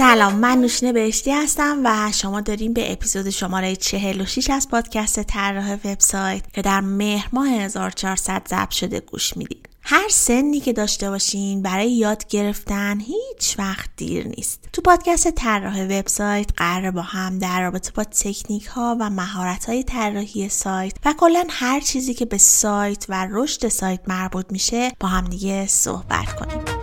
سلام من نوشین بهشتی هستم و شما داریم به اپیزود شماره 46 از پادکست طراح وبسایت که در مهر ماه 1400 ضبط شده گوش می‌دید. هر سنی که داشته باشین برای یاد گرفتن هیچ وقت دیر نیست. تو پادکست طراح وبسایت قرار با هم در رابطه با تکنیک ها و مهارت های طراحی سایت و کلا هر چیزی که به سایت و رشد سایت مربوط میشه با هم دیگه صحبت کنیم.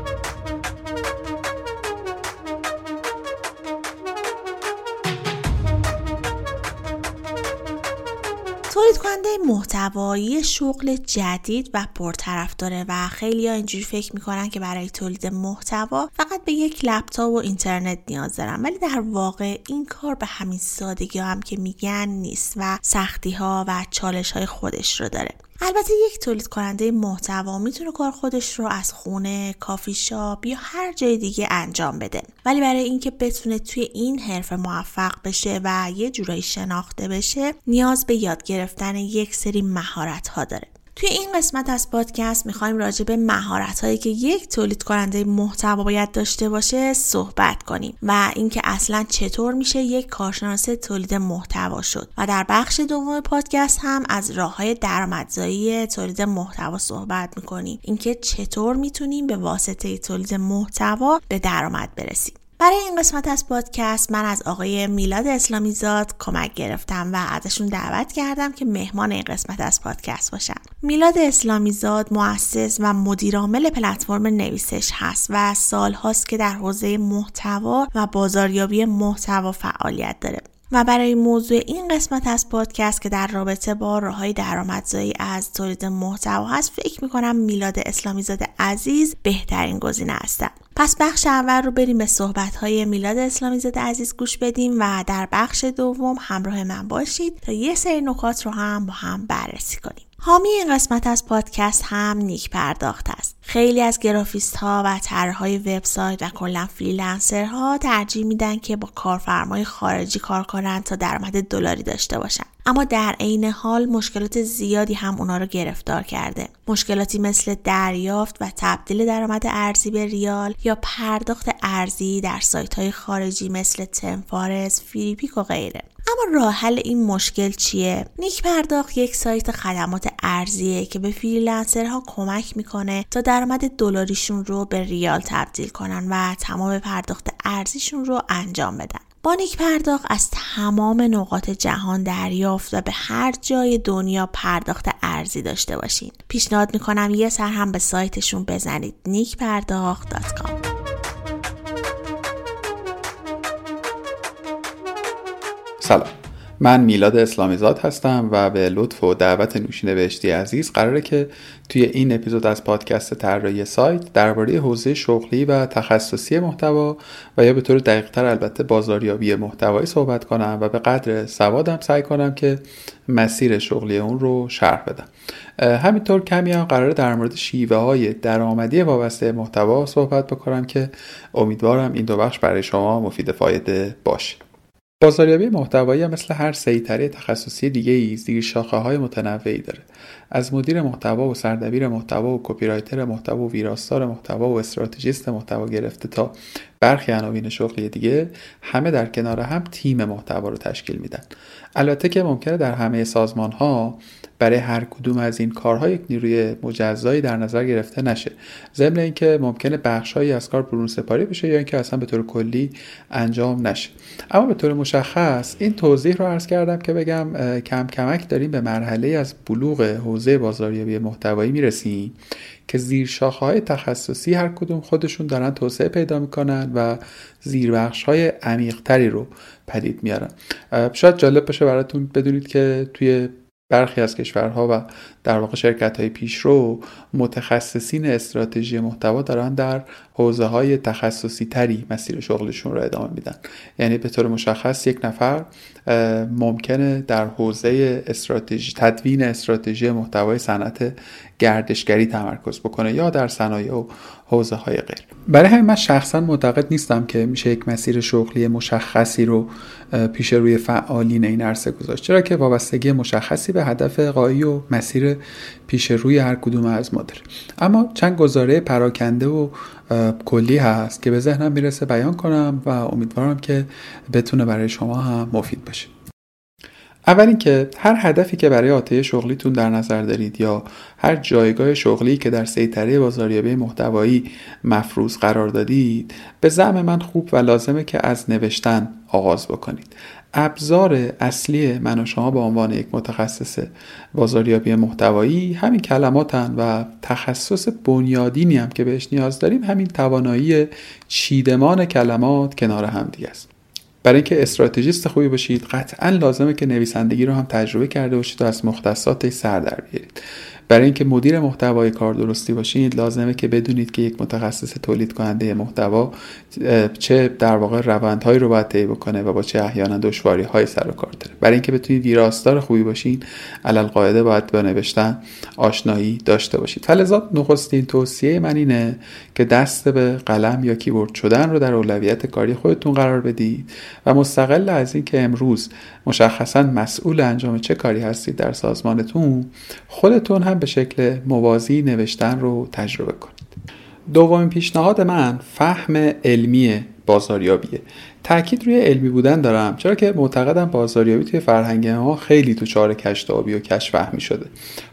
محتوایی شغل جدید و پرطرفداره و خیلی ها اینجوری فکر می‌کنن که برای تولید محتوا فقط به یک لپتاپ و اینترنت نیاز دارن. ولی در واقع این کار به همین سادگی هم که میگن نیست و سختی ها و چالش های خودش رو داره. البته یک تولید کننده محتوا می‌تونه کار خودش رو از خونه، کافی شاپ یا هر جای دیگه انجام بده. ولی برای اینکه بتونه توی این حرفه موفق بشه و یه جورایی شناخته بشه، نیاز به یاد گرفتن یک سری مهارت ها داره. توی این قسمت از پادکست می‌خوایم راجع به مهارت هایی که یک تولید کننده محتوا باید داشته باشه صحبت کنیم و اینکه اصلا چطور میشه یک کارشناس تولید محتوا شد. و در بخش دوم پادکست هم از راه های درآمدزایی تولید محتوا صحبت می‌کنیم. اینکه چطور می‌تونیم به واسطه تولید محتوا به درآمد برسیم. برای این قسمت از پادکست من از آقای میلاد اسلامی زاد کمک گرفتم و ازشون دعوت کردم که مهمان این قسمت از پادکست باشن. میلاد اسلامی زاد مؤسس و مدیرعامل پلتفرم نویسش هست و سال هاست که در حوزه محتوا و بازاریابی محتوا فعالیت داره. و برای موضوع این قسمت از پادکست که در رابطه با راههای درآمدزایی از تولید محتوا هست فکر می‌کنم میلاد اسلامی زاد عزیز بهترین گزینه هستن پس بخش اول رو بریم به صحبت های میلاد اسلامی زاد عزیز گوش بدیم و در بخش دوم همراه من باشید تا یه سری نکات رو هم با هم بررسی کنیم. حامی این قسمت از پادکست هم نیک پرداخت است. خیلی از گرافیست ها و طراحهای وبسایت و کلا فریلنسرها ترجیح میدن که با کارفرمای خارجی کار کنند تا درآمد دلاری داشته باشن. اما در عین حال مشکلات زیادی هم اونا رو گرفتار کرده. مشکلاتی مثل دریافت و تبدیل درآمد ارزی به ریال یا پرداخت ارزی در سایت های خارجی مثل ThemeForest، Freepik و غیره. اما راه حل این مشکل چیه؟ نیک پرداخت یک سایت خدمات ارزیه که به فریلنسرها کمک می‌کنه تا درآمد دلاریشون رو به ریال تبدیل کنن و تمام پرداخت ارزیشون رو انجام بدن. با نیک پرداخت از تمام نقاط جهان دریافت و به هر جای دنیا پرداخت ارزی داشته باشین. پیشنهاد می‌کنم یه سر هم به سایتشون بزنید نیکپرداخت.com سلام. من میلاد اسلامی زاد هستم و به لطف و دعوت نوشین بهشتی عزیز قراره که توی این اپیزود از پادکست طراحی سایت درباره حوزه شغلی و تخصصی محتوا و یا به طور دقیقتر البته بازاریابی محتوایی صحبت کنم و به قدر سوادم سعی کنم که مسیر شغلی اون رو شرح بدم. همینطور کمی هم قراره در مورد شیوه های درآمدی وابسته محتوا صحبت بکنم که امیدوارم این دو بخش برای شما مفید فایده باشه. بازاریابی محتوایی مثل هر سیطره تخصصی دیگه ای زیر شاخه های متنوعی داره. از مدیر محتوا و سردبیر محتوا و کپی رایتر محتوا و ویراستار محتوا و استراتژیست محتوا گرفته تا برخی عناوین شغلی دیگه همه در کنار هم تیم محتوا رو تشکیل میدن. البته که ممکنه در همه سازمان ها برای هر کدوم از این کارها یک نیروی مجزایی در نظر گرفته نشه. ضمن اینکه ممکنه بخشهایی از کار برون سپاری بشه یا اینکه اصلا به طور کلی انجام نشه. اما به طور مشخص این توضیح رو عرض کردم که بگم کم کمک داریم به مرحله از بلوغ حوزه بازاریابی محتوایی می‌رسیم که زیر شاخه های تخصصی هر کدوم خودشون دارن توسعه پیدا می‌کنن و زیربخش های عمیقتری رو پدید میارن. شاید جالب باشه براتون بدونید که توی برخی از کشورها و در واقع شرکت های پیشرو متخصصین استراتژی محتوا دارن در حوزه های تخصصی تری مسیر شغلشون رو ادامه میدن. یعنی به طور مشخص یک نفر ممکنه در حوزه استراتژی تدوین استراتژی محتوای صنعت گردشگری تمرکز بکنه یا در صنایع و حوزه های غیر. برای همین من شخصا معتقد نیستم که میشه یک مسیر شغلی مشخصی رو پیش روی فعالین این عرصه گذاشت. چرا که وابستگی مشخصی به هدف قایی و مسیر پیش روی هر کدوم از ما داره. اما چند گزاره پراکنده و کلی هست که به ذهنم می‌رسه بیان کنم و امیدوارم که بتونه برای شما هم مفید باشه. اول اینکه هر هدفی که برای آتای شغلیتون در نظر دارید یا هر جایگاه شغلی که در سیطره بازاریابی محتوایی مفروض قرار دادید به زعم من خوب و لازمه که از نوشتن آغاز بکنید. ابزار اصلی من و شما به عنوان یک متخصص بازاریابی محتوایی همین کلماتن و تخصص بنیادینی هم که بهش نیاز داریم همین توانایی چیدمان کلمات کنار هم دیگه است. برای اینکه استراتژیست خوبی باشید قطعا لازمه که نویسندگی رو هم تجربه کرده باشید و از مختصاتش سر در بیارید. برای اینکه مدیر محتوای کار درستی باشید لازمه که بدونید که یک متخصص تولید کننده محتوا چه در واقع روندهایی رو باید طی بکنه و با چه احیانا دشواری های سر و کار داره. برای اینکه بتونید ویراستار خوبی باشین علل قاعده باید با نوشتن آشنایی داشته باشید. فلذا نخستین توصیه من اینه که دست به قلم یا کیبورد شدن رو در اولویت کاری خودتون قرار بدید و مستقل از اینکه امروز مشخصا مسئول انجام چه کاری هستید در سازمانتون خودتون هم به شکل موازی نوشتن رو تجربه کنید. دومین پیشنهاد من فهم علمی بازاریابیه. تاکید روی علمی بودن دارم چرا که معتقدم بازاریابی توی فرهنگ ما خیلی تو چار کشتابی و کش فهمی شده.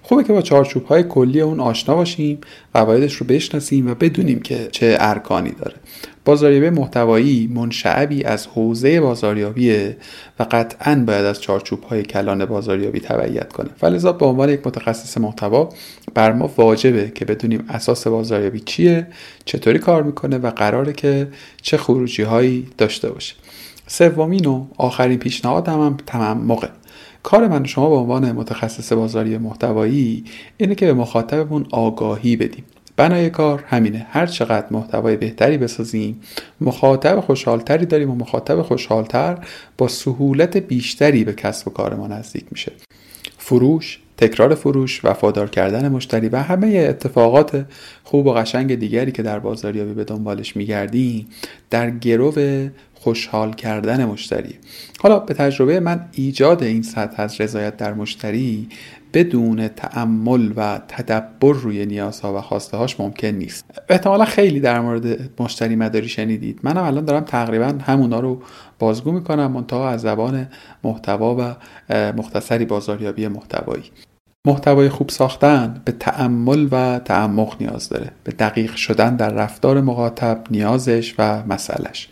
خوبه که با چارچوب های کلی اون آشنا باشیم قواعدش رو بشناسیم و بدونیم که چه ارکانی داره. بازاریابی محتوایی منشعبی از حوزه بازاریابیه و قطعا باید از چارچوب های کلان بازاریابی تبعیت کنه. فلذا به عنوان یک متخصص محتوا بر ما واجبه که بدونیم اساس بازاریابی چیه چطوری کار می‌کنه و قراره که چه خروجی هایی داشته باشه. سومین و آخرین پیشنهاد هم, هم موقع. کار من شما به عنوان متخصص بازاری محتوایی اینه که به مخاطبمون آگاهی بدیم. بنای کار همینه. هر چقدر محتوای بهتری بسازیم مخاطب خوشحالتری داریم و مخاطب خوشحالتر با سهولت بیشتری به کسب و کار ما نزدیک میشه. فروش تکرار فروش وفادار کردن مشتری و همه اتفاقات خوب و قشنگ دیگری که در بازاریابی به دنبالش میگردیم در گرو خوشحال کردن مشتری. حالا به تجربه من ایجاد این سطح از رضایت در مشتری بدون تعمل و تدبر روی نیازها و خواسته هاش ممکن نیست. احتمالا خیلی در مورد مشتری مداری شنیدید. منم الان دارم تقریبا همونا رو بازگو می‌کنم منتها از زبان محتوا و مختصری بازاریابی محتوایی. محتوای خوب ساختن به تعمل و تعمق نیاز داره. به دقیق شدن در رفتار مخاطب نیازش و مسئلش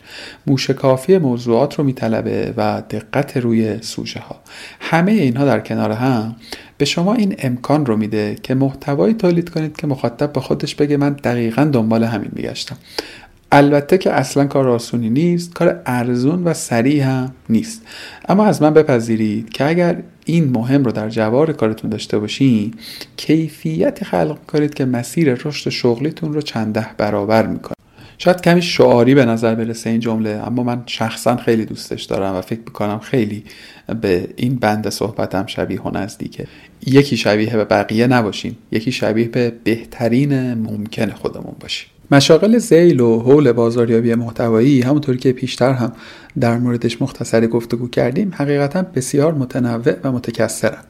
موشکافی موضوعات رو میطلبه و دقت روی سوژه ها همه اینها در کنار هم به شما این امکان رو میده که محتوایی تولید کنید که مخاطب به خودش بگه من دقیقا دنبال همین میگشتم. البته که اصلا کار آسونی نیست کار ارزون و سریع هم نیست. اما از من بپذیرید که اگر این مهم رو در جوار کارتون داشته باشین کیفیتی خلق کنید که مسیر رشد شغلیتون رو چند ده برابر می‌کنه. شاید کمی شعاری به نظر برسه این جمله اما من شخصا خیلی دوستش دارم و فکر می‌کنم خیلی به این بند صحبتم شبیه و نزدیکه. یکی شبیه به بقیه نباشین یکی شبیه به بهترین ممکن خودمون باشیم مشاغل زیل و حول بازاریابی محتوایی همونطوری که پیشتر هم در موردش مختصری گفتگو کردیم حقیقتا بسیار متنوع و متکثرن.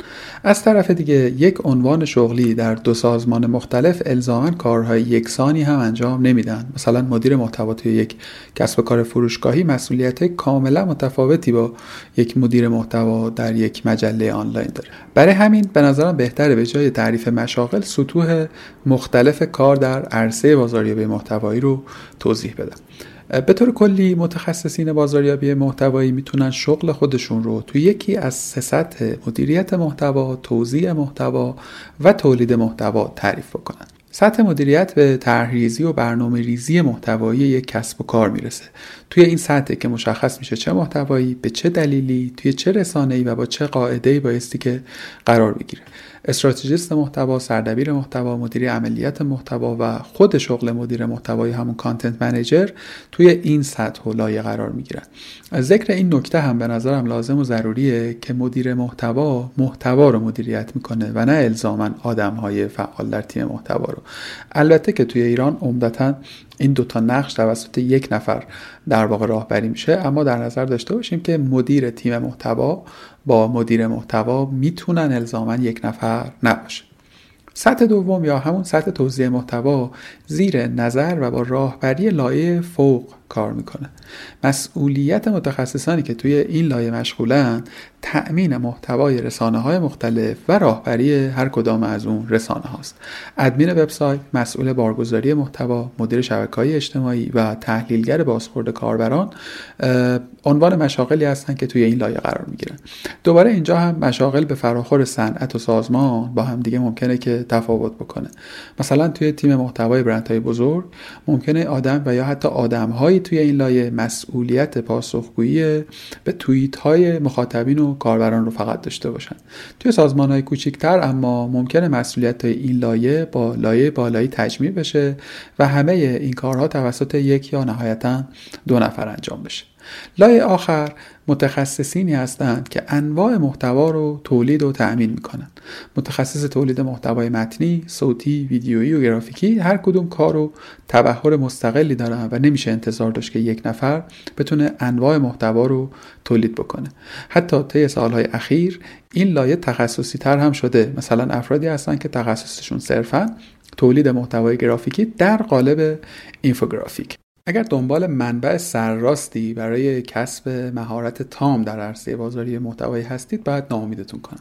از طرف دیگه یک عنوان شغلی در دو سازمان مختلف الزاما کارهای یکسانی هم انجام نمیدن. مثلا مدیر محتوا توی یک کسب و کار فروشگاهی مسئولیت کاملا متفاوتی با یک مدیر محتوا در یک مجله آنلاین داره. برای همین به نظرم بهتره به جای تعریف مشاغل سطوح مختلف کار در عرصه بازاریابی محتوایی رو توضیح بدم. به طور کلی متخصصین بازاریابی محتوایی می‌تونن شغل خودشون رو توی یکی از سه سطح مدیریت محتوا، توزیع محتوا و تولید محتوا تعریف بکنن. سطح مدیریت به طرحریزی و برنامه ریزی محتوایی یک کسب و کار می‌رسه توی این سطح که مشخص میشه چه محتوایی به چه دلیلی توی چه رسانه‌ای و با چه قاعده‌ای بایستی که قرار بگیره استراتژیست محتوا سردبیر محتوا مدیر عملیات محتوا و خود شغل مدیر محتوای همون کانتنت منیجر توی این سطح و لایه قرار می‌گیرن. ذکر این نکته هم به نظرم لازم و ضروریه که مدیر محتوا محتوا رو مدیریت می‌کنه و نه الزاما آدم های فعال در تیم محتوا رو. البته که توی ایران عمدتا این دوتا نقش توسط یک نفر در واقع راهبری میشه اما در نظر داشته باشیم که مدیر تیم محتوا با مدیر محتوا می‌تونن الزاما یک نفر نباشه. سطح دوم یا همون سطح توزیع محتوا زیر نظر و با راهبری لایه فوق کار می‌کنه. مسئولیت متخصصانی که توی این لایه مشغولن تأمین محتوای رسانه های مختلف و راهبری هر کدام از اون رسانه هاست ادمین وبسایت مسئول بارگذاری محتوا مدیر شبکه های اجتماعی و تحلیلگر بازخورد کاربران عنوان مشاغلی هستند که توی این لایه قرار می‌گیرن. دوباره اینجا هم مشاغل به فراخور صنعت و سازمان با هم دیگه ممکنه که تفاوت بکنه. مثلا توی تیم محتوای برندهای بزرگ ممکنه آدم و یا حتی آدمهایی توی این لایه مسئولیت پاسخگویی به توییت های مخاطبین و کاربران رو فقط داشته باشن. توی سازمان های کوچیکتر اما ممکنه مسئولیت های این لایه با لایه بالایی تجمیع بشه و همه این کارها توسط یک یا نهایتا دو نفر انجام بشه. لایه آخر متخصصینی هستند که انواع محتوا رو تولید و تأمین می‌کنن. متخصص تولید محتوای متنی، صوتی، ویدیویی و گرافیکی هر کدوم کار و تبهر مستقلی دارن و نمیشه انتظار داشت که یک نفر بتونه انواع محتوا رو تولید بکنه. حتی طی سالهای اخیر این لایه تخصصی تر هم شده. مثلا افرادی هستن که تخصصشون صرفا تولید محتوای گرافیکی در قالب اینفوگرافیک. اگر دنبال منبع سرراستی برای کسب مهارت تام در عرصه بازاری محتوایی هستید باید ناامیدتون کنم.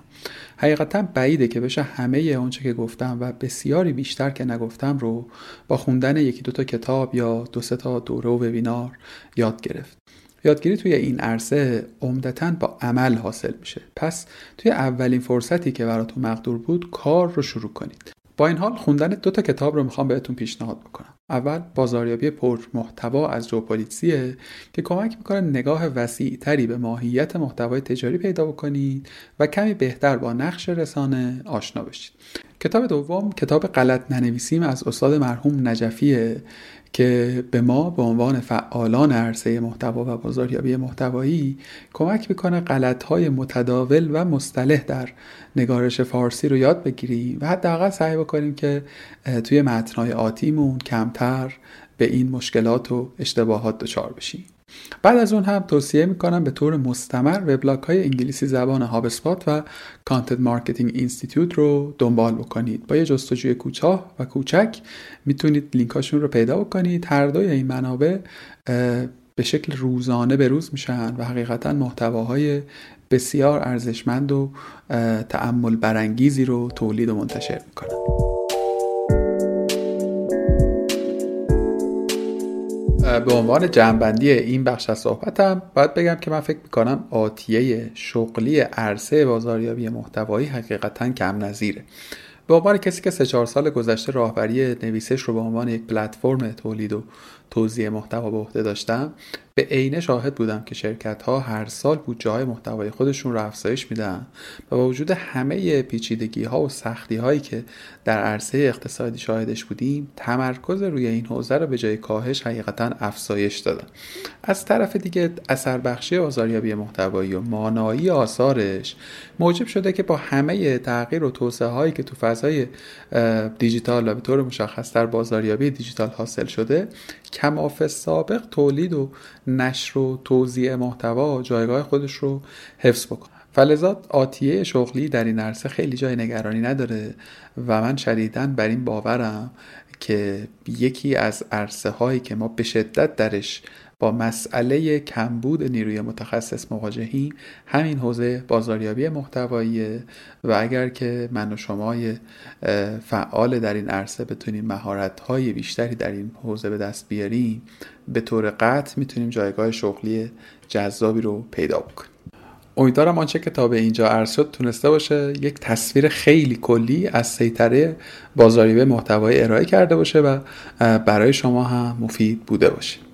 حقیقتا بعیده که بشه همه اونچه که گفتم و بسیاری بیشتر که نگفتم رو با خوندن یکی دوتا کتاب یا دو سه تا دوره و وبینار یاد گرفت. یادگیری توی این عرصه عمدتا با عمل حاصل میشه. پس توی اولین فرصتی که براتون مقدور بود کار رو شروع کنید. با این حال خوندن دو تا کتاب رو می‌خوام بهتون پیشنهاد بکنم. اول بازاریابی پر محتوا از جوپولیتسیه که کمک می‌کنه نگاه وسیع تری به ماهیت محتوای تجاری پیدا بکنید و کمی بهتر با نقش رسانه آشنا بشید. کتاب دوم کتاب غلط ننویسیم از استاد مرحوم نجفیه. که به ما به عنوان فعالان عرصه محتوا و بازاریابی محتوایی کمک می‌کنه غلطهای متداول و مصطلح در نگارش فارسی رو یاد بگیریم و حداقل سعی بکنیم که توی متنهای آتیمون کمتر به این مشکلات و اشتباهات دچار بشیم. بعد از اون هم توصیه می‌کنم به طور مستمر وبلاگ های انگلیسی زبان HubSpot و Content Marketing Institute رو دنبال بکنید. با یه جستجوی کوتاه و کوچک می‌تونید لینکاشون رو پیدا بکنید. هر دوی این منابع به شکل روزانه به روز میشن و حقیقتا محتواهای بسیار ارزشمند و تأمل برانگیزی رو تولید و منتشر می‌کنن. به عنوان جنبندی این بخش از صحبتم باید بگم که من فکر می‌کنم آتیه شغلی عرصه بازاریابی محتوایی حقیقتا کم نظیره. به عنوان کسی که سه چهار سال گذشته راهبری نویسش رو به عنوان یک پلتفرم تولید و توزیع محتوا به عهده داشتم. به عینه شاهد بودم که شرکت ها هر سال بودجه های محتوای خودشون رو افزایش میدن و با وجود همه پیچیدگی ها و سختی هایی که در عرصه اقتصادی شاهدش بودیم تمرکز روی این حوزه رو به جای کاهش حقیقتا افزایش دادن. از طرف دیگه اثر بخشی بازاریابی محتوایی و مانایی آثارش موجب شده که با همه تغییر و توسعه هایی که تو فضای دیجیتال و به طور مشخص در بازاریابی دیجیتال حاصل شده کماف سابق تولید و نشر و توزیع محتوا جایگاه خودش رو حفظ بکنه فلزا آتیه شغلی در این عرصه خیلی جای نگرانی نداره و من شدیدا بر این باورم که یکی از عرصه هایی که ما به شدت درش با مسئله کمبود نیروی متخصص مواجهیم همین حوزه بازاریابی محتوایی و اگر که من و شما فعال در این عرصه بتونیم مهارت های بیشتری در این حوزه به دست بیاریم به طور قطع می‌تونیم جایگاه شغلی جذابی رو پیدا بکنیم. امیدوارم آنچه که تا به اینجا عرض تونسته باشه یک تصویر خیلی کلی از سیطره بازاریابی محتوایی ارائه کرده باشه و برای شما هم مفید بوده باشه.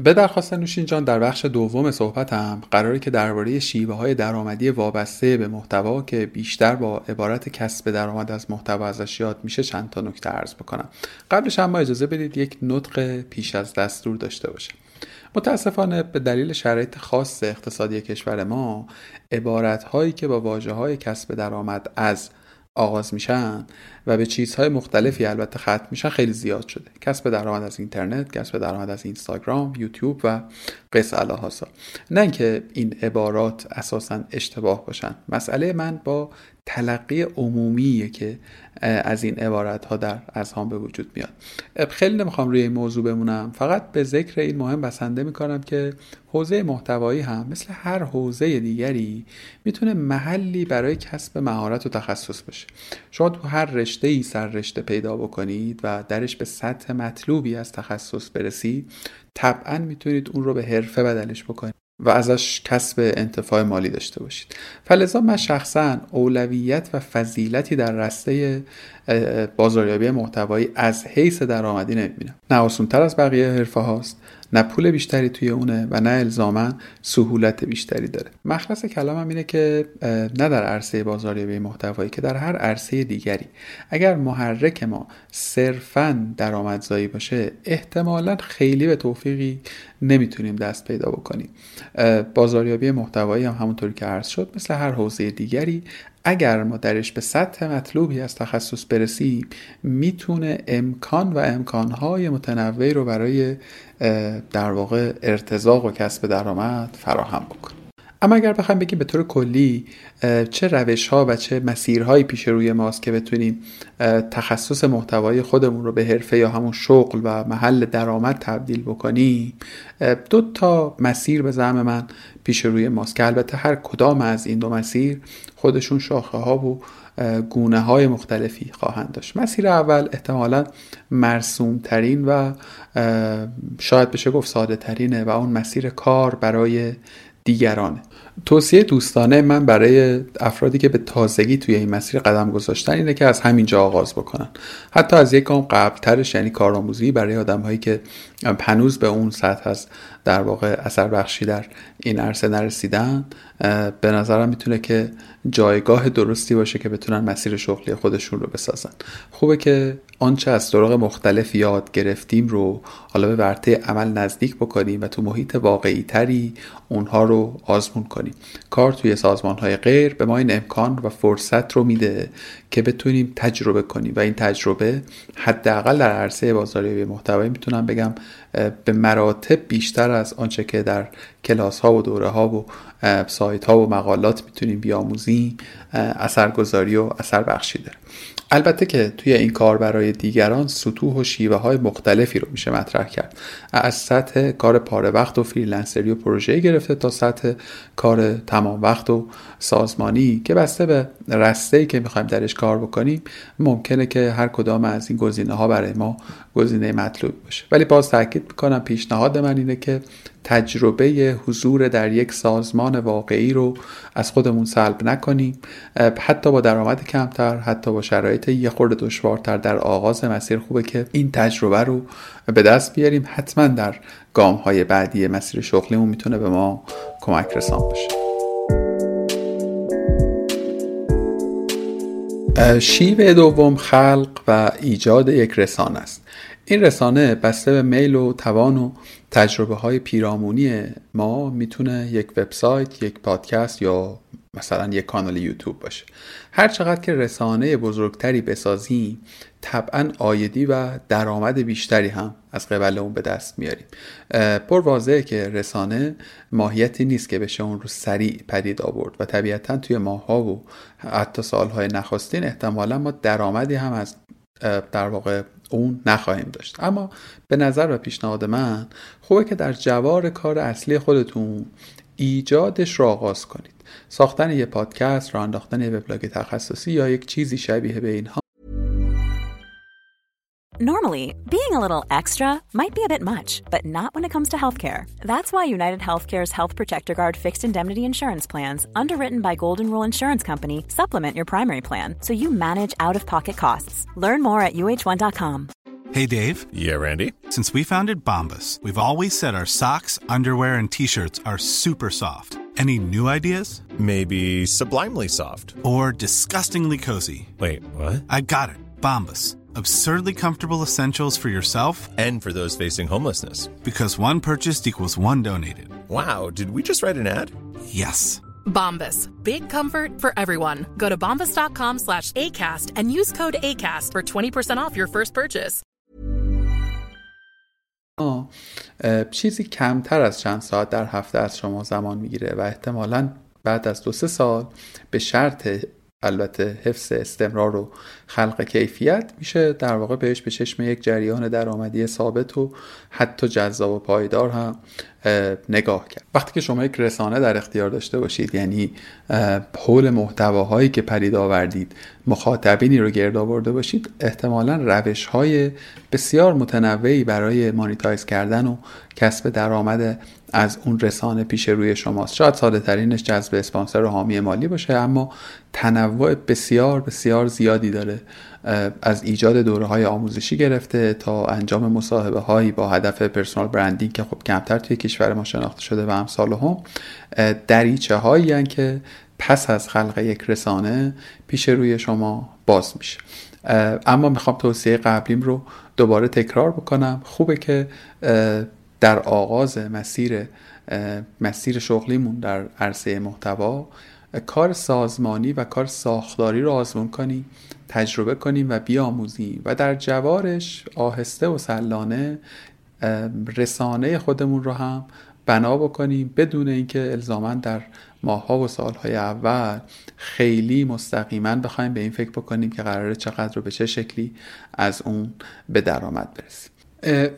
به درخواست نوشین جان در بخش دوم صحبتم قراره که درباره شیوه های درآمدی وابسته به محتوا که بیشتر با عبارت کسب درآمد از محتوا ازش یاد میشه چند تا نکته عرض بکنم. قبلش اما اجازه بدید یک نطق پیش از دستور داشته باشه. متاسفانه به دلیل شرایط خاص اقتصادی کشور ما عبارت هایی که با واجه های کسب درآمد از آغاز میشن و به چیزهای مختلفی البته ختم میشن خیلی زیاد شده. کسب درآمد از اینترنت کسب درآمد از اینستاگرام یوتیوب و قصه الهاسا نه اینکه این عبارات اساسا اشتباه باشن. مسئله من با تلقی عمومیه که از این عبارت ها در اذهان به وجود میاد. خیلی نمی‌خوام روی این موضوع بمونم. فقط به ذکر این مهم بسنده می‌کنم که حوزه محتوایی هم مثل هر حوزه دیگری می‌تونه محلی برای کسب مهارت و تخصص باشه شما تو هر رشته ای سر رشته پیدا بکنید و درش به سطح مطلوبی از تخصص برسید طبعا می‌تونید اون رو به حرفه بدلش بکنید. و ازش کسب انتفاع مالی داشته باشید. فلزا من شخصا اولویت و فضیلتی در رسته بازاریابی محتوایی از حیث درآمدی نمی‌بینم. نه آسونتر از بقیه حرفه هاست نه پول بیشتری توی اونه و نه الزاما سهولت بیشتری داره. مخلص کلامم اینه که نه در عرصه بازاریابی محتوایی که در هر عرصه دیگری. اگر محرک ما صرفا درآمدزایی باشه احتمالا خیلی به توفیقی نمی‌تونیم دست پیدا بکنیم. بازاریابی محتوایی هم همونطوری که عرض شد مثل هر حوزه دیگری اگر ما درش به سطح مطلوبی از تخصص برسیم می‌تونه امکان و امکانهای متنوعی رو برای در واقع ارتزاق و کسب درآمد فراهم بکنه. اما اگر بخوایم بگیم به طور کلی چه روش ها و چه مسیرهایی پیش روی ماست که بتونیم تخصص محتوای خودمون رو به حرفه یا همون شغل و محل درآمد تبدیل بکنیم دو تا مسیر به زعم من پیش روی ماست که البته هر کدام از این دو مسیر خودشون شاخه ها و گونه های مختلفی خواهند داشت. مسیر اول احتمالا مرسوم ترین و شاید بشه گفت ساده ترینه و اون مسیر کار برای دیگرانه. توصیه دوستانه من برای افرادی که به تازگی توی این مسیر قدم گذاشتن اینه که از همینجا آغاز بکنن. حتی از یک گام قبلترش یعنی کارآموزی برای آدم هایی که هنوز به اون سطح از در واقع اثر بخشی در این عرصه نرسیدن به نظرم می‌تونه که جایگاه درستی باشه که بتونن مسیر شغلی خودشون رو بسازن. خوبه که آنچه از طرق مختلف یاد گرفتیم رو حالا به ورطه عمل نزدیک بکنیم و تو محیط واقعی تری اونها رو آزمون کنیم. کار توی سازمان های غیر به ما این امکان و فرصت رو میده که بتونیم تجربه کنیم و این تجربه حداقل در عرصه بازاریابی محتوایی می‌تونم بگم به مراتب بیشتر از آنچه که در کلاس ها و دوره ها و سایت ها و مقالات می‌تونیم بیاموزیم اثرگذاری و اثر بخشی داره. البته که توی این کار برای دیگران سطوح و شیوه های مختلفی رو میشه مطرح کرد. از سطح کار پاره وقت و فریلنسری و پروژه گرفته تا سطح کار تمام وقت و سازمانی که بسته به رسته که می‌خوایم درش کار بکنیم ممکنه که هر کدام از این گزینه ها برای ما گزینه مطلوب باشه. ولی باز تاکید می‌کنم پیشنهاد من اینه که تجربه حضور در یک سازمان واقعی رو از خودمون سلب نکنیم. حتی با درآمد کمتر حتی با شرایط یه خورده دشوارتر در آغاز مسیر خوبه که این تجربه رو به دست بیاریم. حتما در گام های بعدی مسیر شغلیمون می‌تونه به ما کمک رسان باشه. شیوه دوم خلق و ایجاد یک رسانه است. این رسانه بسته به میل و توان و تجربه های پیرامونی ما می‌تونه یک وبسایت، یک پادکست یا مثلا یک کانال یوتیوب باشه. هر چقدر که رسانه بزرگتری بسازیم طبعا آیدی و درآمد بیشتری هم از قبل اون به دست میاریم. پر واضحه که رسانه ماهیتی نیست که بشه اون رو سریع پدید آورد و طبیعتا توی ماها و حتی سالهای نخستین احتمالا ما درآمدی هم از در واقع اون نخواهیم داشت. اما به نظر و پیشنهاد من خوبه که در جوار کار اصلی خودتون ایجادش رو آغاز کنید. ساختن یه پادکست، راه انداختن یه وبلاگ تخصصی یا یک چیزی شبیه به اینها Normally, being a little extra might be a bit much, but not when it comes to healthcare. That's why United Healthcare's Health Protector Guard fixed indemnity insurance plans, underwritten by Golden Rule Insurance Company, supplement your primary plan so you manage out of pocket costs. Learn more at uh1.com. Hey, Dave. Yeah, Randy. Since we founded Bombus, we've always said our socks, underwear, and t shirts are super soft. Any new ideas? Maybe sublimely soft. Or disgustingly cozy? Wait, what? I got it. Bombus. Absurdly comfortable essentials for yourself And for those facing homelessness. because one purchased equals one donated. Wow, did we just write an ad? Yes. Bombas. Big comfort for everyone. Go to bombas.com slash ACAST and use code ACAST for 20% off your first purchase. اه، چیزی کمتر از چند ساعت در هفته از شما زمان میگیره و احتمالا بعد از دو سه سال به شرط البته حفظ استمرار و خلق کیفیت میشه در واقع بهش به چشم یک جریان درآمدی ثابت و حتی جذاب و پایدار هم اه، نگاه کرد. وقتی که شما یک رسانه در اختیار داشته باشید یعنی حول محتواهایی که پدید آوردید مخاطبینی رو گرد آورده باشید احتمالا روش های بسیار متنوعی برای مانیتایز کردن و کسب درآمد از اون رسانه پیش روی شماست. شاید ساده ترینش جذب اسپانسر و حامی مالی باشه اما تنوع بسیار بسیار زیادی داره از ایجاد دوره های آموزشی گرفته تا انجام مصاحبه هایی با هدف پرسونال برندینگ که خب کمتر توی کشور ما شناخته شده و امثال هم دریچه هایی که پس از خلق یک رسانه پیش روی شما باز میشه. اما می‌خوام توصیه قبلیم رو دوباره تکرار بکنم. خوبه که در آغاز مسیر مسیر شغلیمون در عرصه محتوا کار سازمانی و کار ساختاری رو آزمون کنیم تجربه کنیم و بیاموزیم و در جوارش آهسته و سلانه رسانه خودمون رو هم بنا بکنیم بدون اینکه الزاما در ماهها و سالهای اول خیلی مستقیما بخوایم به این فکر بکنیم که قراره چقدر رو به چه شکلی از اون به درآمد برسیم.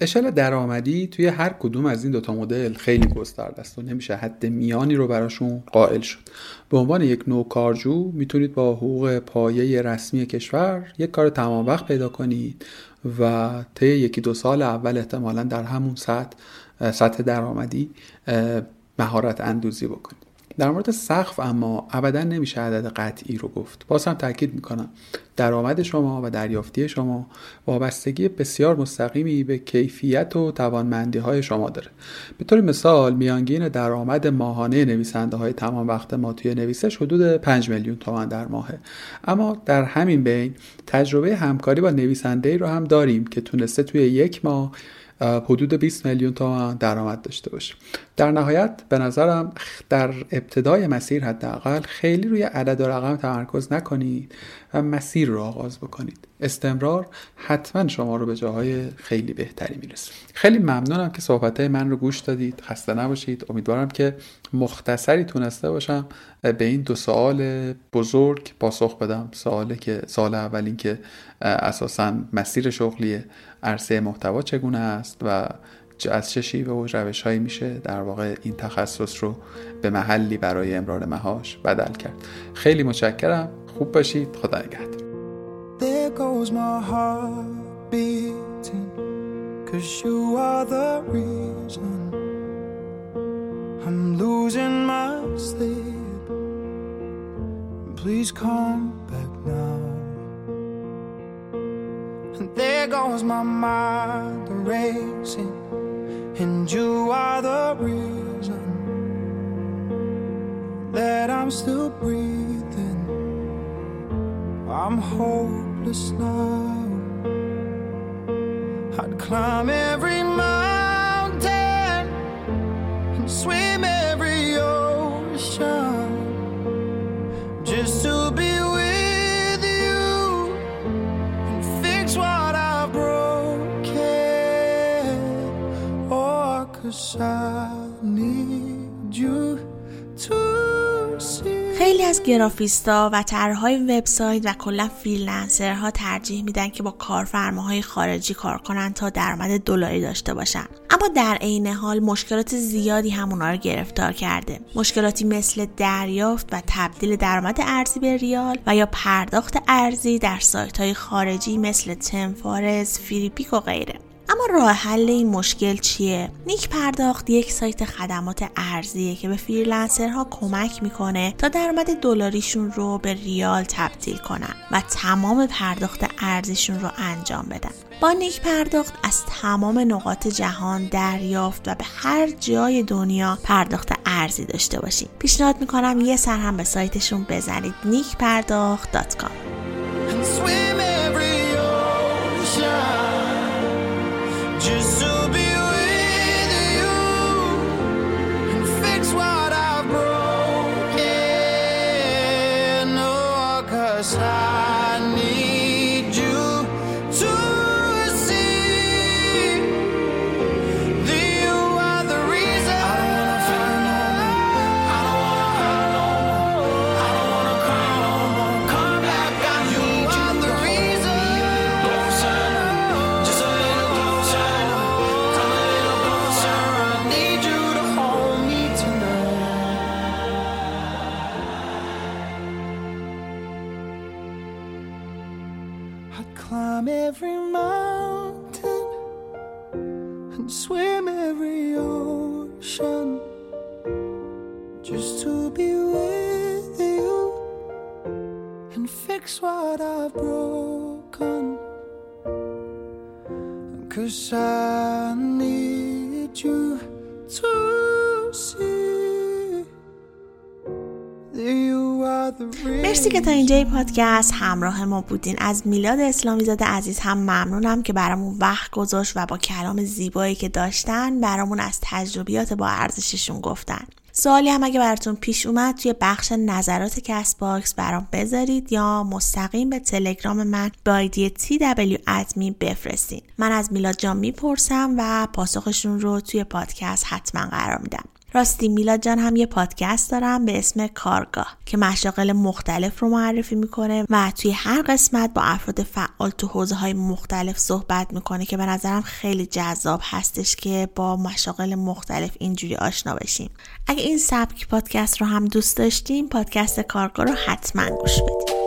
اشل درآمدی توی هر کدوم از این دوتا مدل خیلی گسترده است و نمیشه حد میانی رو براشون قائل شد. به عنوان یک نوکارجو می‌تونید با حقوق پایه رسمی کشور یک کار تمام وقت پیدا کنید و طی یکی دو سال اول احتمالا در همون سطح سطح درآمدی مهارت اندوزی بکنید. در مورد سقف اما ابدا نمیشه عدد قطعی رو گفت. باز هم تاکید می‌کنم. درآمد شما و دریافتی شما وابستگی بسیار مستقیمی به کیفیت و توانمندی های شما داره. به طور مثال میانگین درآمد ماهانه نویسنده های تمام وقت ما توی نویسش حدود 5 میلیون تومان در ماهه. اما در همین بین تجربه همکاری با نویسنده ای رو هم داریم که تونسته توی یک ماه اه، حدود 20 میلیون تومان درآمد داشته باشه. در نهایت به نظرم در ابتدای مسیر حداقل خیلی روی عدد و رقم تمرکز نکنید. مسیر رو آغاز بکنید. استمرار حتما شما رو به جاهای خیلی بهتری می‌رسه. خیلی ممنونم که صحبت من رو گوش دادید. خسته نباشید. امیدوارم که مختصری تونسته باشم به این دو سوال بزرگ پاسخ بدم. سوالی که سال اول این که اساسا مسیر شغلی عرصه محتوا چگونه است و از چه شیوه و روش هایی میشه در واقع این تخصص رو به محلی برای امرار مهاش بدل کرد. خیلی متشکرم. There goes my heart beating, cause you are the reason I'm losing my sleep. Please come back now. And there goes my mind racing, and you are the reason that I'm still breathing. I'm hopeless now. I'd climb every mountain گرافیستا و طراحهای وبسایت و کلا فریلنسرها ترجیح میدن که با کارفرماهای خارجی کار کنن تا درآمد دلاری داشته باشن. اما در عین حال مشکلات زیادی هم اونا رو گرفتار کرده. مشکلاتی مثل دریافت و تبدیل درآمد ارزی به ریال و یا پرداخت ارزی در سایت های خارجی مثل ThemeForest، Freepik و غیره. اما راه حل این مشکل چیه؟ نیک پرداخت یک سایت خدمات ارزیه که به فریلنسرها کمک می‌کنه تا درآمد دلاریشون رو به ریال تبدیل کنن و تمام پرداخت ارزیشون رو انجام بدن. با نیک پرداخت از تمام نقاط جهان دریافت و به هر جای دنیا پرداخت ارزی داشته باشید. پیشنهاد می‌کنم یه سر هم به سایتشون بزنید نیکپرداخت.com I've broken. Cause I need you to مرسی که تا اینجای پادکست همراه ما بودین. از میلاد اسلامی زاد عزیز هم ممنونم که برامون وقت گذاشت و با کلام زیبایی که داشتن برامون از تجربیات با ارزششون گفتن. سوالی هم اگه براتون پیش اومد توی بخش نظرات CastBox برام بذارید یا مستقیم به تلگرام من با آیدی TW admin بفرستین. من از میلاد جان می‌پرسم و پاسخشون رو توی پادکست حتما قرار میدم. راستی میلاد جان هم یه پادکست دارم به اسم کارگاه که مشاغل مختلف رو معرفی می‌کنه و توی هر قسمت با افراد فعال تو حوزه های مختلف صحبت می‌کنه که به نظرم خیلی جذاب هستش که با مشاغل مختلف اینجوری آشنا بشیم. اگه این سبک پادکست رو هم دوست داشتیم پادکست کارگاه رو حتما گوش بدید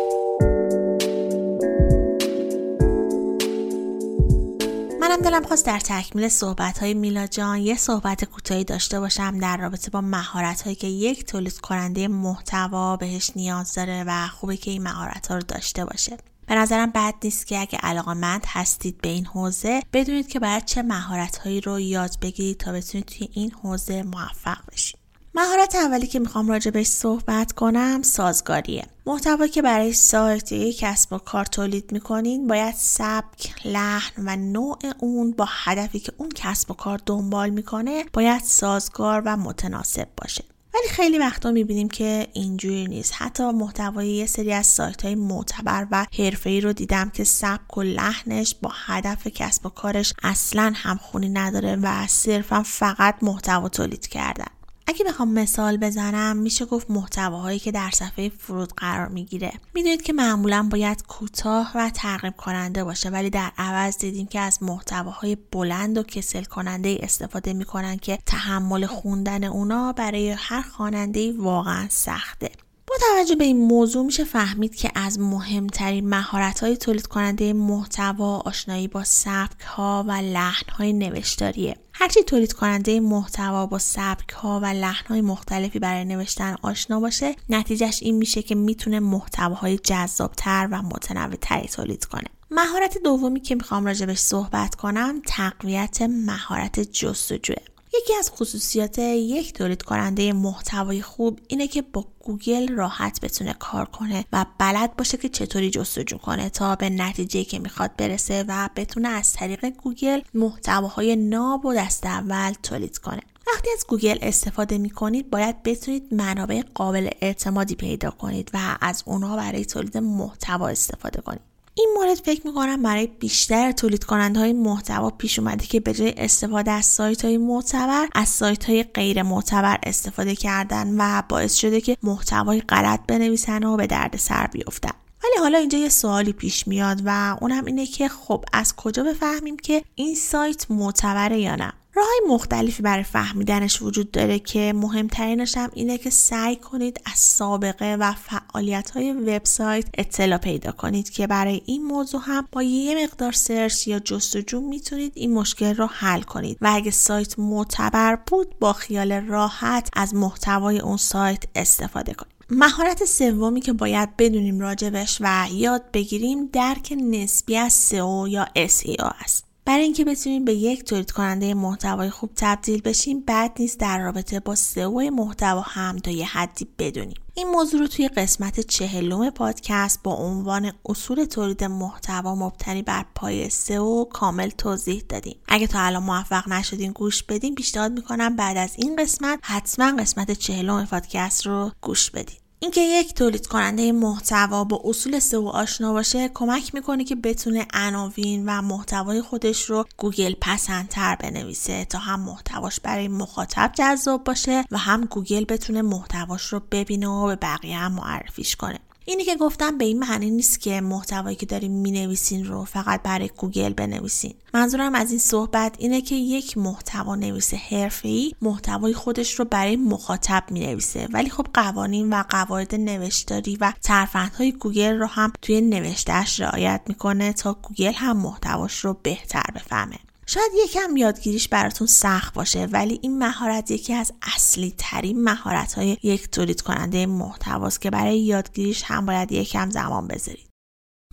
منم دلم خواست در تکمیل صحبت های میلا جان یه صحبت کوتاهی داشته باشم در رابطه با مهارت هایی که یک تولید کننده محتوا بهش نیاز داره و خوبه که این مهارت ها رو داشته باشه. به نظرم بد نیست که اگه علاقمند هستید به این حوزه بدونید که باید چه مهارت هایی رو یاد بگیرید تا بتونید توی این حوزه موفق بشید. مهارت اولی که می‌خوام بهش صحبت کنم سازگاریه. محتوا که برای سایت یک کسب و کار تولید می‌کنین باید سبک، لحن و نوع اون با هدفی که اون کسب و کار دنبال می‌کنه باید سازگار و متناسب باشه. ولی خیلی وقتا می‌بینیم که اینجوری نیست. حتی محتوای یه سری از سایت های معتبر و حرفه‌ای رو دیدم که سبک و لحنش با هدف کسب و کارش اصلا همخونی نداره و صرفا فقط محتوا تولید کردن. اگه بخوام مثال بزنم میشه گفت محتواهایی که در صفحه فرود قرار می‌گیره. می‌دونید که معمولا باید کوتاه و ترغیب کننده باشه ولی در عوض دیدیم که از محتواهای بلند و کسل کننده استفاده می‌کنن که تحمل خوندن اونا برای هر خواننده واقعا سخته. با توجه به این موضوع میشه فهمید که از مهمترین مهارت های تولید کننده محتوا آشنایی با سبک ها و لحن های نوشتاریه. هرچی تولید کننده محتوا با سبک ها و لحن های مختلفی برای نوشتن آشنا باشه نتیجهش این میشه که می‌تونه محتواهای جذابتر و متنوعتری تولید کنه. مهارت دومی که می‌خوام راجبش صحبت کنم تقویت مهارت جستجوه. یکی از خصوصیات یک تولید کننده محتوای خوب اینه که با گوگل راحت بتونه کار کنه و بلد باشه که چطوری جستجو کنه تا به نتیجه که می‌خواد برسه و بتونه از طریق گوگل محتواهای ناب و دست اول تولید کنه. وقتی از گوگل استفاده می کنید باید بتونید منابع قابل اعتمادی پیدا کنید و از اونها برای تولید محتوا استفاده کنید. این مورد فکر می‌کنم برای بیشتر تولید کننده های محتوا پیش اومده که به جای استفاده از سایت های معتبر از سایت های غیر معتبر استفاده کردن و باعث شده که محتوای غلط بنویسن و به درد سر بیفتن. ولی حالا اینجا یه سوالی پیش میاد و اونم اینه که خب از کجا بفهمیم که این سایت معتبره یا نه؟ راه مختلفی برای فهمیدنش وجود داره که مهمترینش هم اینه که سعی کنید از سابقه و فعالیت های وبسایت اطلاع پیدا کنید که برای این موضوع هم با یه مقدار سرچ یا جستجو می‌تونید این مشکل رو حل کنید و اگه سایت معتبر بود با خیال راحت از محتوای اون سایت استفاده کنید مهارت سومی که باید بدونیم راجبش و یاد بگیریم درک نسبی از SEO یا SEO است. برای اینکه بتونیم به یک تولید کننده محتوای خوب تبدیل بشیم بد نیست در رابطه با سئو محتوا هم تا یه حدی بدونیم. این موضوع رو توی قسمت چهلم پادکست با عنوان اصول تولید محتوا مبتنی بر پایه سئو کامل توضیح دادیم. اگه تا الان موفق نشدین گوش بدین پیشنهاد می‌کنم بعد از این قسمت حتما قسمت چهلم پادکست رو گوش بدین. اینکه یک تولید کننده محتوا با اصول سئو آشنا باشه کمک می‌کنه که بتونه عناوین و محتوای خودش رو گوگل پسندتر بنویسه تا هم محتواش برای مخاطب جذاب باشه و هم گوگل بتونه محتواش رو ببینه و به بقیه هم معرفیش کنه. اینی که گفتم به این معنی نیست که محتوایی که دارین می‌نویسین رو فقط برای گوگل بنویسین. منظورم از این صحبت اینه که یک محتوا نویس حرفه‌ای محتوای خودش رو برای مخاطب می‌نویسه. ولی خب قوانین و قواعد نوشتاری و ترفندهای گوگل رو هم توی نوشتهش رعایت می‌کنه تا گوگل هم محتواش رو بهتر بفهمه. شاید یکم یادگیریش براتون سخت باشه ولی این مهارت یکی از اصلی ترین مهارت های یک تولید کننده محتواست که برای یادگیریش هم باید یکم زمان بذارید.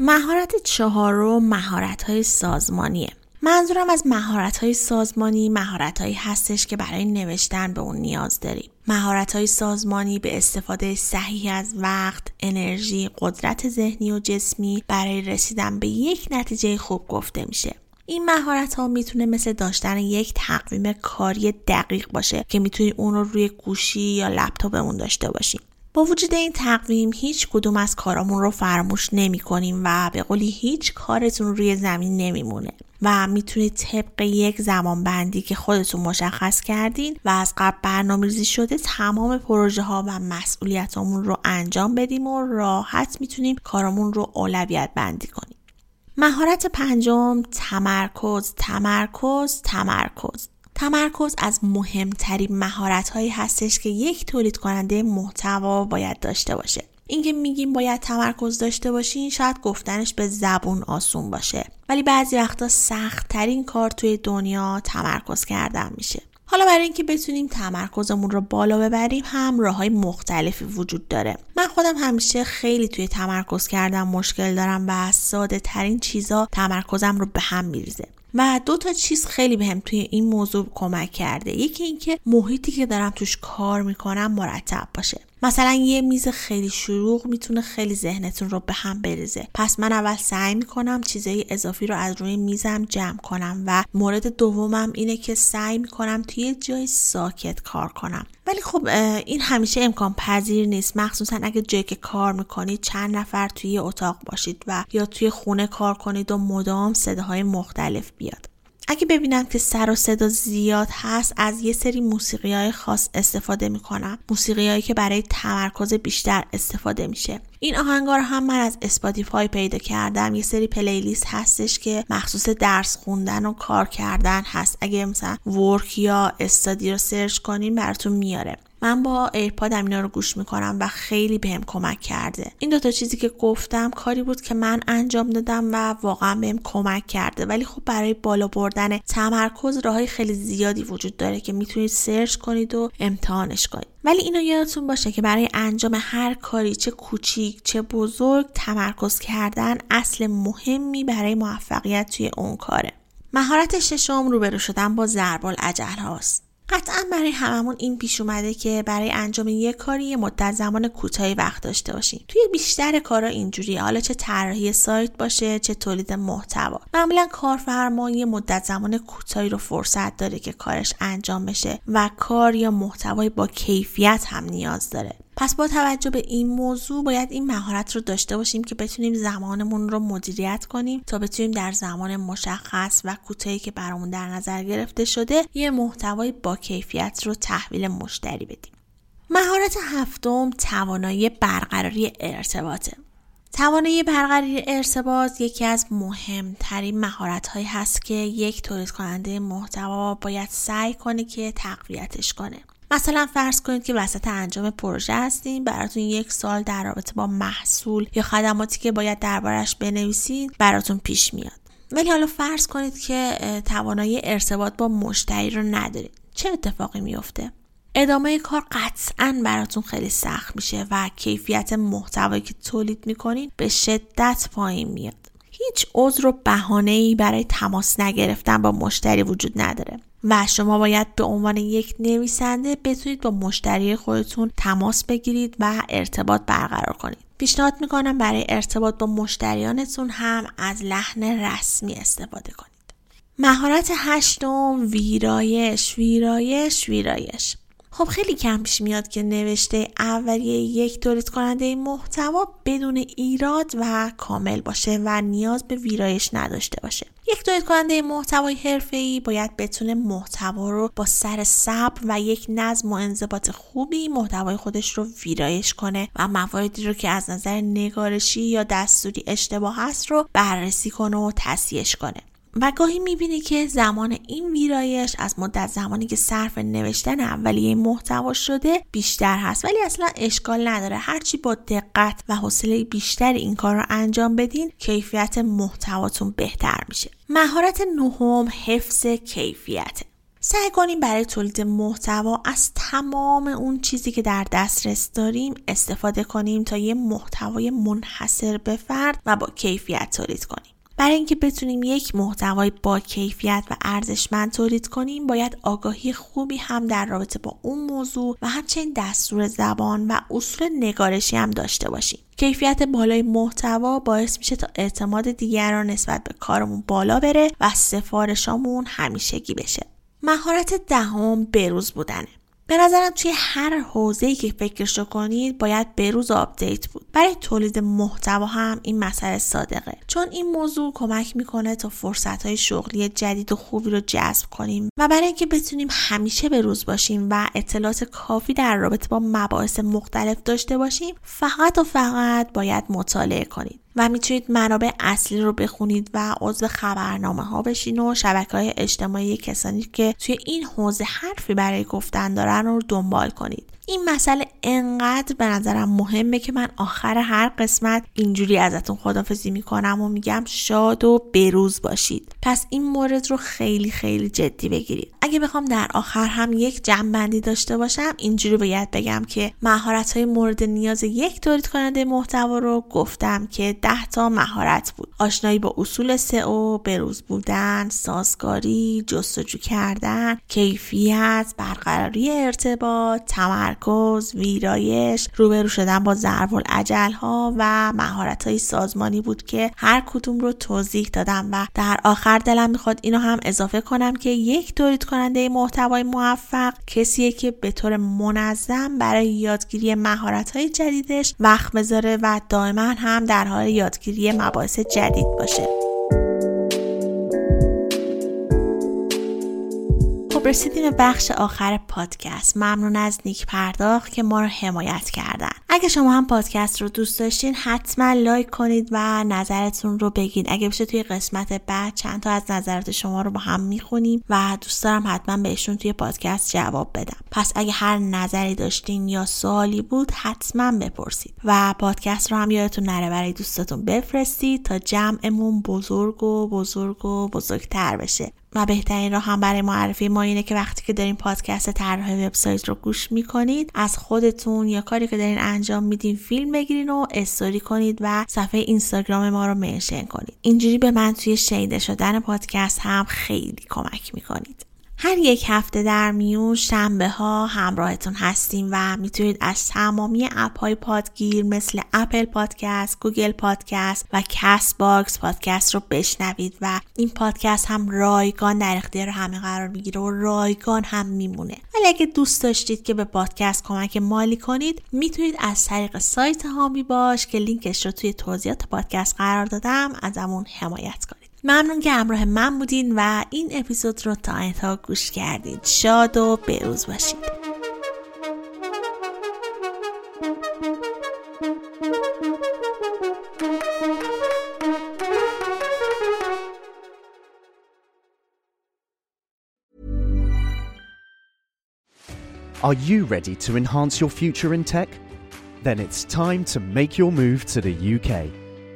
مهارت چهارم مهارت های سازمانیه. منظورم از مهارت های سازمانی مهارت هایی هستش که برای نوشتن به اون نیاز داریم. مهارت های سازمانی به استفاده صحیح از وقت، انرژی، قدرت ذهنی و جسمی برای رسیدن به یک نتیجه خوب گفته میشه. این مهارت ها می‌تونه مثل داشتن یک تقویم کاری دقیق باشه که می‌تونی اون رو روی گوشی یا لپتاپمون داشته باشیم. با وجود این تقویم هیچ کدوم از کارامون رو فراموش نمی کنیم و به قولی هیچ کارتون روی زمین نمیمونه و می‌تونید طبق یک زمان بندی که خودتون مشخص کردین و از قبل برنامه ریزی شده تمام پروژه ها و مسئولیتامون رو انجام بدیم و راحت می‌تونیم کارامون رو اولویت بندی کنیم. مهارت پنجم تمرکز تمرکز تمرکز. تمرکز از مهمترین مهارت هایی هستش که یک تولید کننده محتوا باید داشته باشه. اینکه میگیم باید تمرکز داشته باشین شاید گفتنش به زبون آسون باشه. ولی بعضی وقتا سخت ترین کار توی دنیا تمرکز کردن میشه. حالا برای اینکه بتونیم تمرکزمون رو بالا ببریم هم راه های مختلفی وجود داره. من خودم همیشه خیلی توی تمرکز کردن مشکل دارم و ساده ترین چیزا تمرکزم رو به هم میریزه. و دو تا چیز خیلی بهم توی این موضوع کمک کرده. یکی اینکه محیطی که دارم توش کار می‌کنم مرتب باشه. مثلا یه میز خیلی شلوغ می‌تونه خیلی ذهنتون رو به هم بریزه. پس من اول سعی می‌کنم چیزای اضافی رو از روی میزم جمع کنم و مورد دومم اینه که سعی می‌کنم توی جای ساکت کار کنم. ولی خب این همیشه امکان پذیر نیست. مخصوصا اگه جایی که کار می‌کنید چند نفر توی اتاق باشید و یا توی خونه کار کنید و مدام صداهای مختلف بیاد. اگه ببینم که سر و صدا زیاد هست از یه سری موسیقی های خاص استفاده می‌کنم. موسیقی هایی که برای تمرکز بیشتر استفاده میشه. این آهنگا رو هم من از Spotify پیدا کردم. یه سری playlist هستش که مخصوص درس خوندن و کار کردن هست. اگه مثلا work یا study رو سرچ کنین براتون میاره. من با AirPod م اینا رو گوش می‌کنم و خیلی بهم کمک کرده. این دوتا چیزی که گفتم کاری بود که من انجام دادم و واقعا بهم کمک کرده. ولی خب برای بالا بردن تمرکز راهای خیلی زیادی وجود داره که می‌تونید سرچ کنید و امتحانش کنید. ولی اینو یادتون باشه که برای انجام هر کاری چه کوچیک چه بزرگ تمرکز کردن اصل مهمی برای موفقیت توی اون کاره. مهارت ششم روبرو شدن با ضرب الاجل هاست. قطعا برای هممون این پیش اومده که برای انجام یک کاری یه مدت زمان کوتاهی وقت داشته باشیم. توی بیشتر کارا اینجوریه حالا چه طراحی سایت باشه چه تولید محتوا. معمولا کارفرما یه مدت زمان کوتاهی رو فرصت داره که کارش انجام بشه و کار یا محتوای با کیفیت هم نیاز داره. پس با توجه به این موضوع باید این مهارت رو داشته باشیم که بتونیم زمانمون رو مدیریت کنیم تا بتونیم در زمان مشخص و کوتاهی که برامون در نظر گرفته شده یه محتوای با کیفیت رو تحویل مشتری بدیم. مهارت هفتم توانایی برقراری ارتباطه. توانایی برقراری ارتباط یکی از مهمترین مهارت هست که یک تولید کننده محتوا باید سعی کنه که تقویتش کنه. مثلا فرض کنید که وسط انجام پروژه هستین براتون یک سال در رابطه با محصول یا خدماتی که باید دربارش بنویسید براتون پیش میاد. ولی حالا فرض کنید که توانایی ارتباط با مشتری رو ندارید. چه اتفاقی میفته؟ ادامه کار قطعا براتون خیلی سخت میشه و کیفیت محتوایی که تولید می‌کنین به شدت پایین میاد. هیچ عذر و بهانه ای برای تماس نگرفتن با مشتری وجود نداره و شما باید به عنوان یک نویسنده بتونید با مشتری خودتون تماس بگیرید و ارتباط برقرار کنید. پیشنهاد می‌کنم برای ارتباط با مشتریانتون هم از لحن رسمی استفاده کنید. مهارت هشتم ویرایش ویرایش ویرایش. خب خیلی کم پیش میاد که نوشته اولیه یک تولید کننده محتوا بدون ایراد و کامل باشه و نیاز به ویرایش نداشته باشه. یک تولید کننده محتوای حرفه‌ای باید بتونه محتوا رو با سر صبر و یک نظم و انضباط خوبی محتوای خودش رو ویرایش کنه و مواردی رو که از نظر نگارشی یا دستوری اشتباه هست رو بررسی کنه و تصحیحش کنه. و گاهی می‌بینی که زمان این ویرایش از مدت زمانی که صرف نوشتن اولیه محتوا شده بیشتر هست. ولی اصلا اشکال نداره. هرچی با دقت و حوصله بیشتر این کار رو انجام بدین کیفیت محتواتون بهتر میشه. مهارت نهم حفظ کیفیت. سعی کنیم برای تولید محتوا از تمام اون چیزی که در دسترس داریم استفاده کنیم تا یه محتوای منحصر به فرد و با کیفیت تولید کنیم. برای اینکه بتونیم یک محتوای با کیفیت و ارزشمند تولید کنیم باید آگاهی خوبی هم در رابطه با اون موضوع و همچنین دستور زبان و اصول نگارشی هم داشته باشیم. کیفیت بالای محتوا باعث میشه تا اعتماد دیگران نسبت به کارمون بالا بره و سفارشامون همیشگی بشه. مهارت دهم بروز بودنه. به نظرم توی هر حوزه‌ای که فکرشو کنید باید بروز آپدیت بود. برای تولید محتوا هم این مسئله صادقه. چون این موضوع کمک می‌کنه تا فرصتهای شغلی جدید و خوبی رو جذب کنیم و برای اینکه بتونیم همیشه به روز باشیم و اطلاعات کافی در رابطه با مباحث مختلف داشته باشیم فقط و فقط باید مطالعه کنید. و می‌تونید منابع اصلی رو بخونید و عضو خبرنامه ها بشین و شبکه های اجتماعی کسانی که توی این حوزه حرفی برای گفتن دارن رو دنبال کنید. این مسئله انقدر به نظرم مهمه که من آخر هر قسمت اینجوری ازتون خدافزی می‌کنم و میگم شاد و بروز باشید. پس این مورد رو خیلی خیلی جدی بگیرید. اگه بخوام در آخر هم یک جنبندی داشته باشم اینجوری باید بگم که مهارت های مورد نیاز یک تولید کننده محتوا رو گفتم که ده تا مهارت بود. آشنایی با اصول سئو بروز بودن سازگاری جستجو کردن کیفیت برقراری ارتباط تمرکز ویرایش روبرو شدن با ضرب العجل ها و مهارت های سازمانی بود که هر کدوم رو توضیح دادم و در آخر دلم می‌خواد اینو هم اضافه کنم که یک تولید کننده محتوای موفق کسیه که به طور منظم برای یادگیری مهارت های جدیدش وقت بذاره و دائما هم در حال یادگیری مباحث جدید باشه. رسیدیم به بخش آخر پادکست. ممنون از نیک پرداخت که ما رو حمایت کردن. اگه شما هم پادکست رو دوست داشتین حتما لایک کنید و نظرتون رو بگید اگه بشه توی قسمت بعد چند تا از نظرات شما رو با هم می‌خونیم و دوست دارم حتما بهشون توی پادکست جواب بدم. پس اگه هر نظری داشتین یا سوالی بود حتما بپرسید. و پادکست رو هم یادتون نره برای دوستاتون بفرستید تا جمعمون بزرگ و بزرگ و بزرگتر بشه. و بهترین راه هم برای معرفی ما اینه که وقتی که دارین پادکست طراحی وبسایت رو گوش می‌کنید از خودتون یا کاری که دارین انجام میدین فیلم بگیرین و استوری کنید و صفحه اینستاگرام ما رو منشن کنید. اینجوری به من توی شنیده شدن پادکست هم خیلی کمک می‌کنید. هر یک هفته در میون شنبه ها همراهتون هستیم و می‌تونید از تمامی اپ های پادگیر مثل Apple Podcast، Google Podcast و Castbox پادکست رو بشنوید و این پادکست هم رایگان در اختیار همه قرار می‌گیره و رایگان هم میمونه. ولی اگه دوست داشتید که به پادکست کمک مالی کنید می‌تونید از طریق سایت حامی باش که لینکش رو توی توضیحات پادکست قرار دادم ازمون حمایت کنید. ممنون که همراه من بودین و این اپیزود رو تا انتها گوش کردید شاد و بروز باشید Are you ready to enhance your future in tech? Then it's time to make your move to the UK,